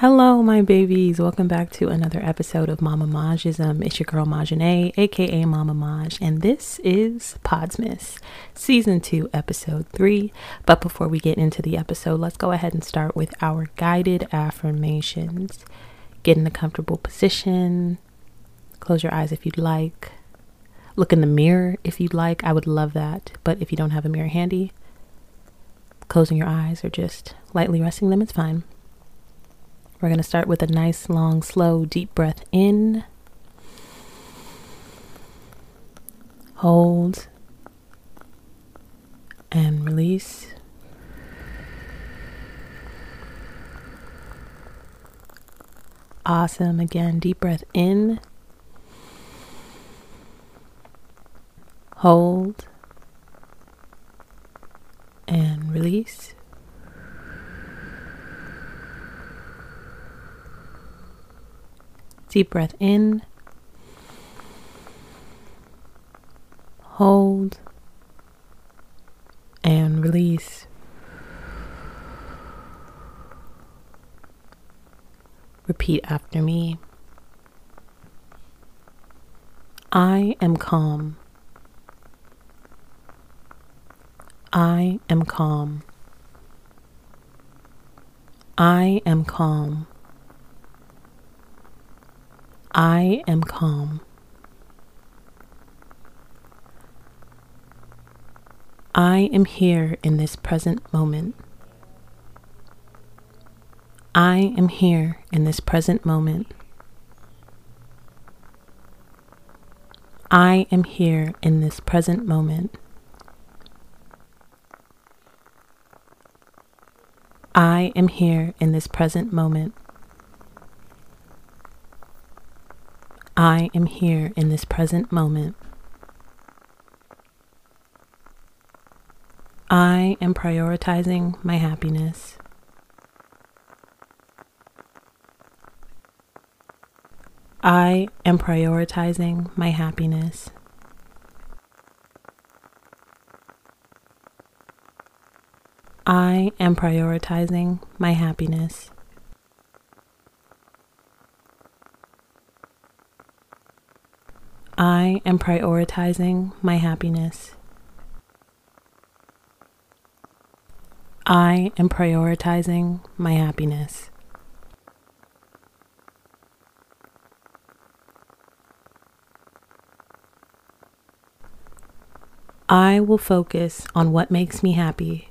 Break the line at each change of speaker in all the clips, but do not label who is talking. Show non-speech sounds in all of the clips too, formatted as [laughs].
Hello, my babies. Welcome back to another episode of Mama Majism. It's your girl Majane, aka Mama Maj, and this is Podsmas, Season 2, Episode 3. But before we get into the episode, let's go ahead and start with our guided affirmations. Get in a comfortable position. Close your eyes if you'd like. Look in the mirror if you'd like. I would love that. But if you don't have a mirror handy, closing your eyes or just lightly resting them, it's fine. We're going to start with a nice, long, slow, deep breath in. Hold. And release. Awesome. Again, deep breath in. Hold. And release. Deep breath in. Hold. And release. Repeat after me. I am calm. I am calm. I am calm. I am calm. I am here in this present moment. I am here in this present moment. I am here in this present moment. I am here in this present moment. I am here in this present moment. I am prioritizing my happiness. I am prioritizing my happiness. I am prioritizing my happiness. I am prioritizing my happiness. I am prioritizing my happiness. I will focus on what makes me happy.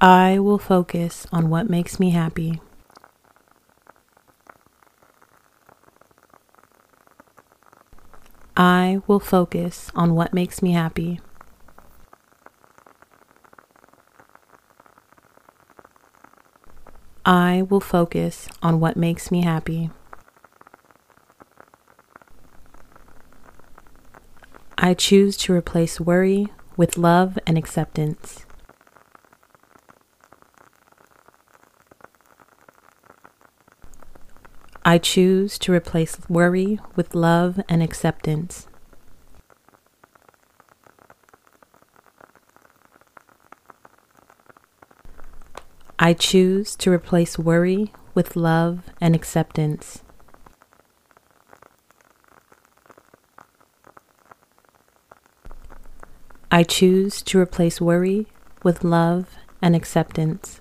I will focus on what makes me happy. I will focus on what makes me happy. I will focus on what makes me happy. I choose to replace worry with love and acceptance. I choose to replace worry with love and acceptance. I choose to replace worry with love and acceptance. I choose to replace worry with love and acceptance.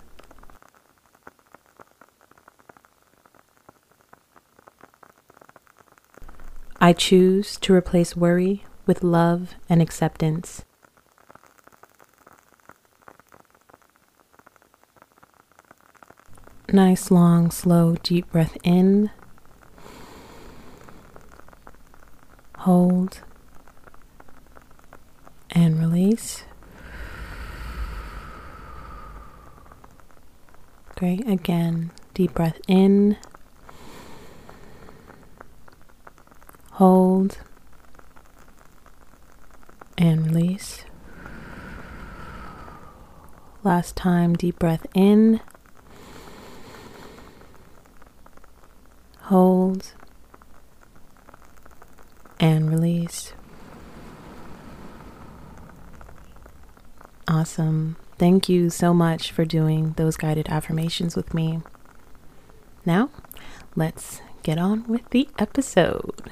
I choose to replace worry with love and acceptance. Nice, long, slow, deep breath in. Hold and release. Great. Again, deep breath in. Hold and release. Last time, deep breath in. Hold and release. Awesome. Thank you so much for doing those guided affirmations with me. Now, let's get on with the episode.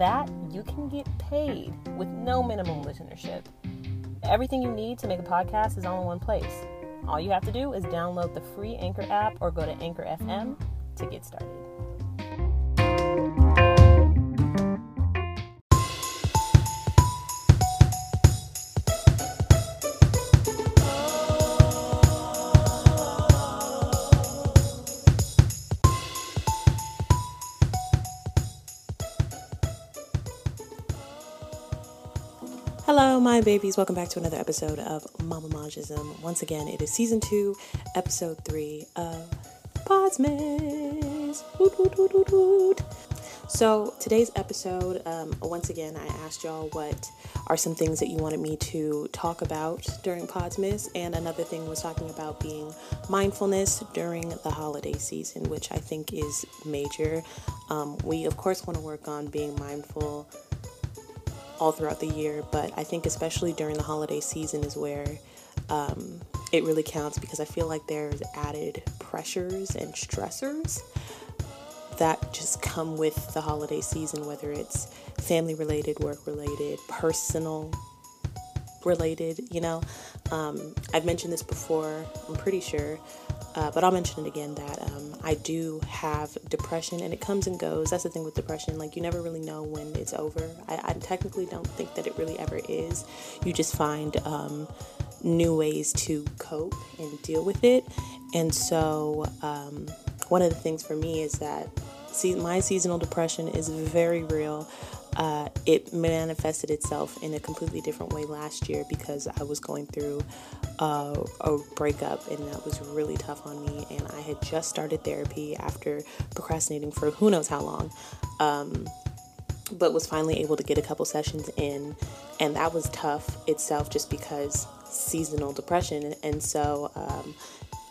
that you can get paid with no minimum listenership. Everything you need to make a podcast is all in one place. All you have to do is download the free Anchor app or go to Anchor FM to get started. My babies. Welcome back to another episode of Mama Majism. Once again, it is season two, episode three of Podsmas. So, today's episode, um, once again, I asked y'all what are some things that you wanted me to talk about during Podsmas, and another thing was talking about being mindfulness during the holiday season, which I think is major. Um, we, of course, want to work on being mindful all throughout the year, but I think especially during the holiday season is where um, it really counts because I feel like there's added pressures and stressors that just come with the holiday season, whether it's family related, work related, personal related, you know. Um, I've mentioned this before, I'm pretty sure, uh, but I'll mention it again that um, I do have depression and it comes and goes. That's the thing with depression. Like, you never really know when it's over. I, I technically don't think that it really ever is. You just find um, new ways to cope and deal with it. And so, um, one of the things for me is that see, my seasonal depression is very real. Uh, it manifested itself in a completely different way last year because I was going through uh, a breakup and that was really tough on me. And I had just started therapy after procrastinating for who knows how long, um, but was finally able to get a couple sessions in. And that was tough itself just because seasonal depression. And so um,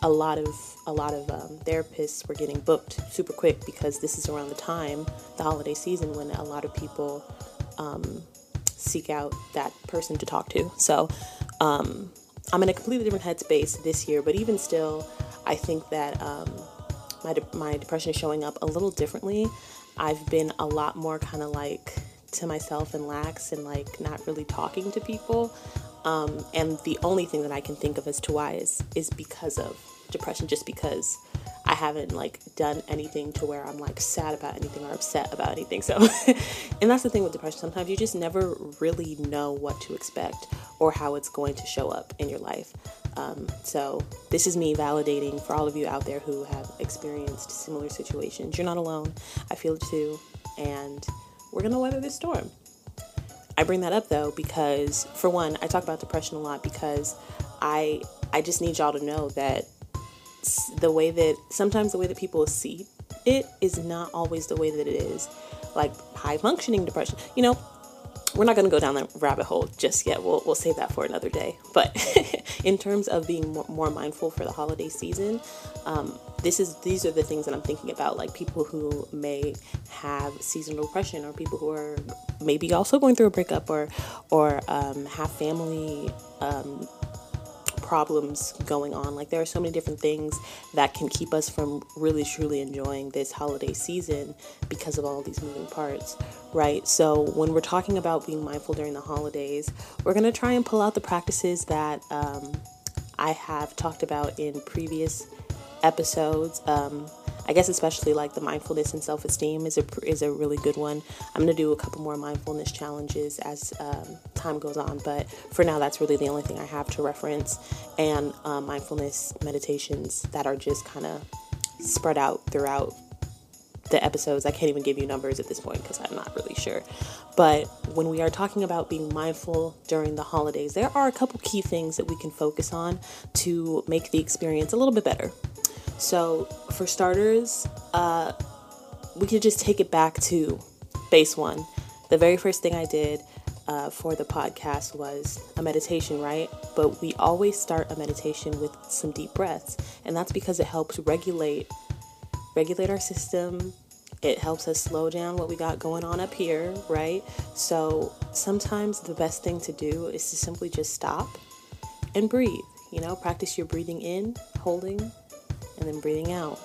a lot of a lot of um, therapists were getting booked super quick because this is around the time, the holiday season, when a lot of people um, seek out that person to talk to. So um, I'm in a completely different headspace this year, but even still, I think that um, my de- my depression is showing up a little differently. I've been a lot more kind of like to myself and lax and like not really talking to people. Um, and the only thing that I can think of as to why is is because of depression, just because I haven't like done anything to where I'm like sad about anything or upset about anything. [laughs] So, and that's the thing with depression. Sometimes you just never really know what to expect or how it's going to show up in your life. Um, so, this is me validating for all of you out there who have experienced similar situations. You're not alone. I feel it too, and we're gonna weather this storm. I bring that up though because, for one, I talk about depression a lot because I I just need y'all to know that the way that sometimes the way that people see it is not always the way that it is. Like high functioning depression, you know, we're not going to go down that rabbit hole just yet. We'll, we'll save that for another day. But [laughs] in terms of being more, mindful for the holiday season, um, this is these are the things that I'm thinking about. Like people who may have seasonal depression, or people who are maybe also going through a breakup, or or um, have family um, problems going on. Like there are so many different things that can keep us from really truly enjoying this holiday season because of all these moving parts, right? So when we're talking about being mindful during the holidays, we're to try and pull out the practices that um, I have talked about in previous episodes. Um, I guess especially like the mindfulness and self esteem is a is a really good one. I'm gonna do a couple more mindfulness challenges as um, time goes on, but for now that's really the only thing I have to reference, and uh, mindfulness meditations that are just kind of spread out throughout the episodes. I can't even give you numbers at this point because I'm not really sure. But when we are talking about being mindful during the holidays, there are a couple key things that we can focus on to make the experience a little bit better. So, for starters, uh, we could just take it back to base one. The very first thing I did uh, for the podcast was a meditation, right? But we always start a meditation with some deep breaths, and that's because it helps regulate regulate our system. It helps us slow down what we got going on up here, right? So sometimes the best thing to do is to simply just stop and breathe. You know, practice your breathing in, holding, and then breathing out.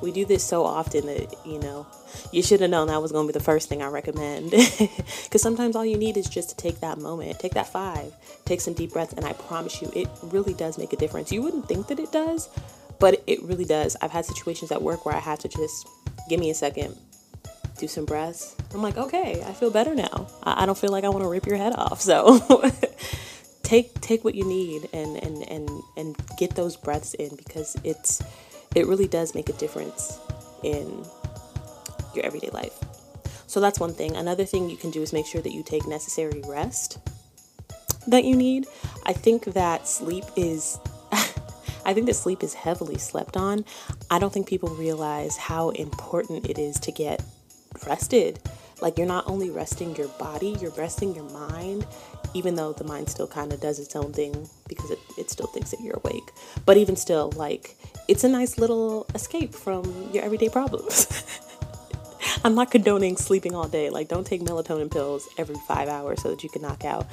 We do this so often that, you know, you should have known that was going to be the first thing I recommend. [laughs] Because sometimes all you need is just to take that moment, take that five, take some deep breaths, and I promise you, it really does make a difference. You wouldn't think that it does, but it really does. I've had situations at work where I had to just give me a second, do some breaths. I'm like, okay, I feel better now. I, don't feel like I want to rip your head off. [laughs] So take take what you need and and and and get those breaths in because it's it really does make a difference in your everyday life. So that's one thing. Another thing you can do is make sure that you take necessary rest that you need. I think that sleep is [laughs] I think that sleep is heavily slept on. I don't think people realize how important it is to get rested. Like you're not only resting your body, you're resting your mind, even though the mind still kind of does its own thing because it, it still thinks that you're awake. But even still, like it's a nice little escape from your everyday problems. [laughs] I'm not condoning sleeping all day. Like, don't take melatonin pills every five hours so that you can knock out.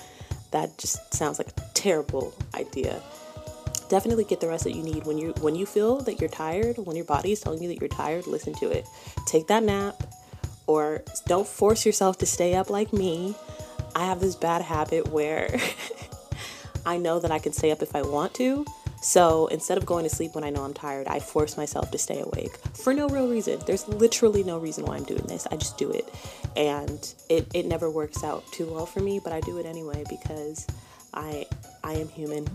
That just sounds like a terrible idea. Definitely get the rest that you need when you when you feel that you're tired. When your body is telling you that you're tired, listen to it. Take that nap, or don't force yourself to stay up like me. I have this bad habit where [laughs] I know that I can stay up if I want to, so instead of going to sleep when I know I'm tired, I force myself to stay awake for no real reason. There's literally no reason why I'm doing this. I just do it. And it, it never works out too well for me, but I do it anyway because I I am human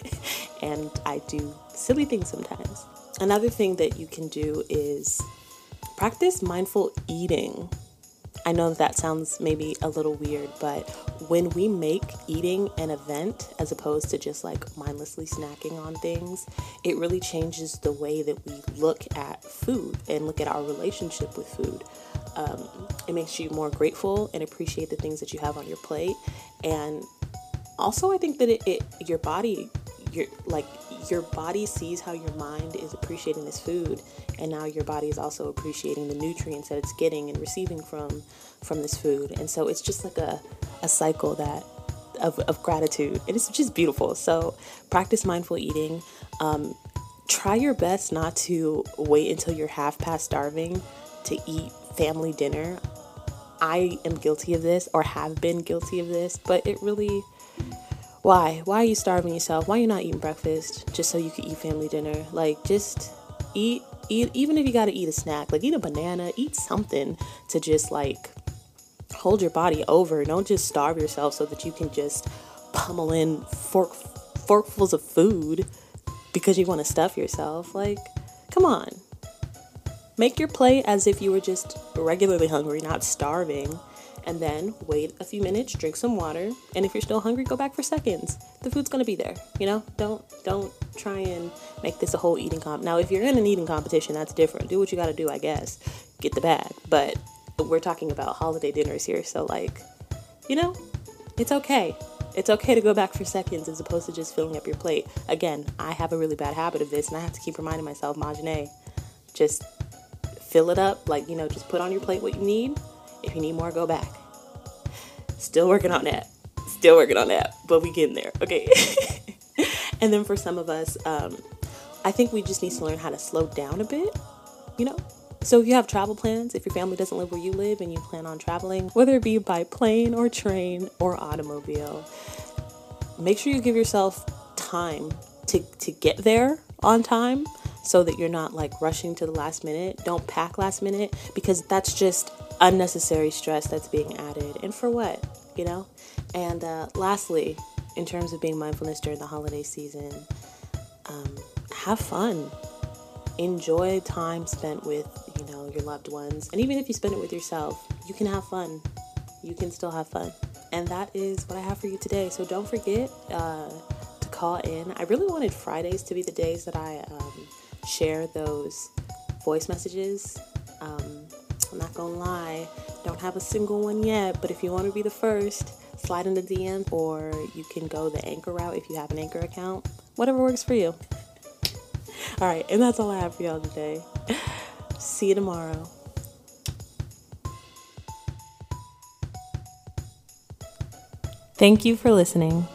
[laughs] and I do silly things sometimes. Another thing that you can do is practice mindful eating. I know that sounds maybe a little weird, but when we make eating an event as opposed to just like mindlessly snacking on things, it really changes the way that we look at food and look at our relationship with food. Um, it makes you more grateful and appreciate the things that you have on your plate. And also, I think that it, it your body, your like your body sees how your mind is appreciating this food and now your body is also appreciating the nutrients that it's getting and receiving from from this food. And so it's just like a, a cycle that of, of gratitude. And it's just beautiful. So practice mindful eating. Um, try your best not to wait until you're half past starving to eat family dinner. I am guilty of this or have been guilty of this but it really why? Why are you starving yourself? Why are you not eating breakfast just so you can eat family dinner? Like, just eat, eat, even if you gotta eat a snack, like eat a banana, eat something to just like hold your body over. Don't just starve yourself so that you can just pummel in fork, forkfuls of food because you want to stuff yourself. Like, come on. Make your plate as if you were just regularly hungry, not starving and then wait a few minutes, drink some water, and if you're still hungry, go back for seconds. The food's gonna be there, you know? Don't don't try and make this a whole eating comp. Now, if you're in an eating competition, that's different. Do what you gotta do, I guess. Get the bag. But we're talking about holiday dinners here, so like, you know, it's okay. It's okay to go back for seconds as opposed to just filling up your plate. Again, I have a really bad habit of this, and I have to keep reminding myself, Majane, just fill it up. Like, you know, just put on your plate what you need if you need more, go back. Still working on that. Still working on that, but we getting there, okay? [laughs] and then for some of us, um, I think we just need to learn how to slow down a bit, you know? So if you have travel plans, if your family doesn't live where you live and you plan on traveling, whether it be by plane or train or automobile, make sure you give yourself time to, to get there on time so that you're not like rushing to the last minute. Don't pack last minute because that's just unnecessary stress that's being added. And for what, you know? And uh, lastly, in terms of being mindfulness during the holiday season, um, have fun. Enjoy time spent with, you know, your loved ones. And even if you spend it with yourself, you can have fun. You can still have fun. And that is what I have for you today. So don't forget uh, to call in. I really wanted Fridays to be the days that I um, share those voice messages. Um, I'm not gonna lie, don't have a single one yet, but if you want to be the first, slide in the DM or you can go the anchor route if you have an anchor account. Whatever works for you. all right, and that's all I have for y'all today. See you tomorrow. Thank you for listening.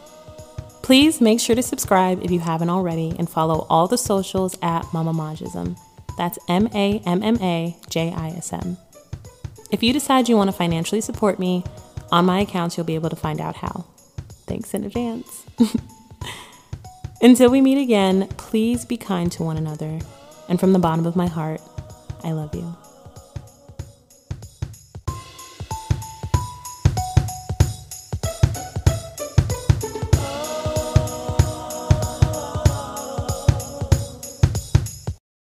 Please make sure to subscribe if you haven't already and follow all the socials at Mama Majism. That's M A M M A J I S M. If you decide you want to financially support me, on my accounts you'll be able to find out how. Thanks in advance. [laughs] Until we meet again, please be kind to one another. And from the bottom of my heart, I love you.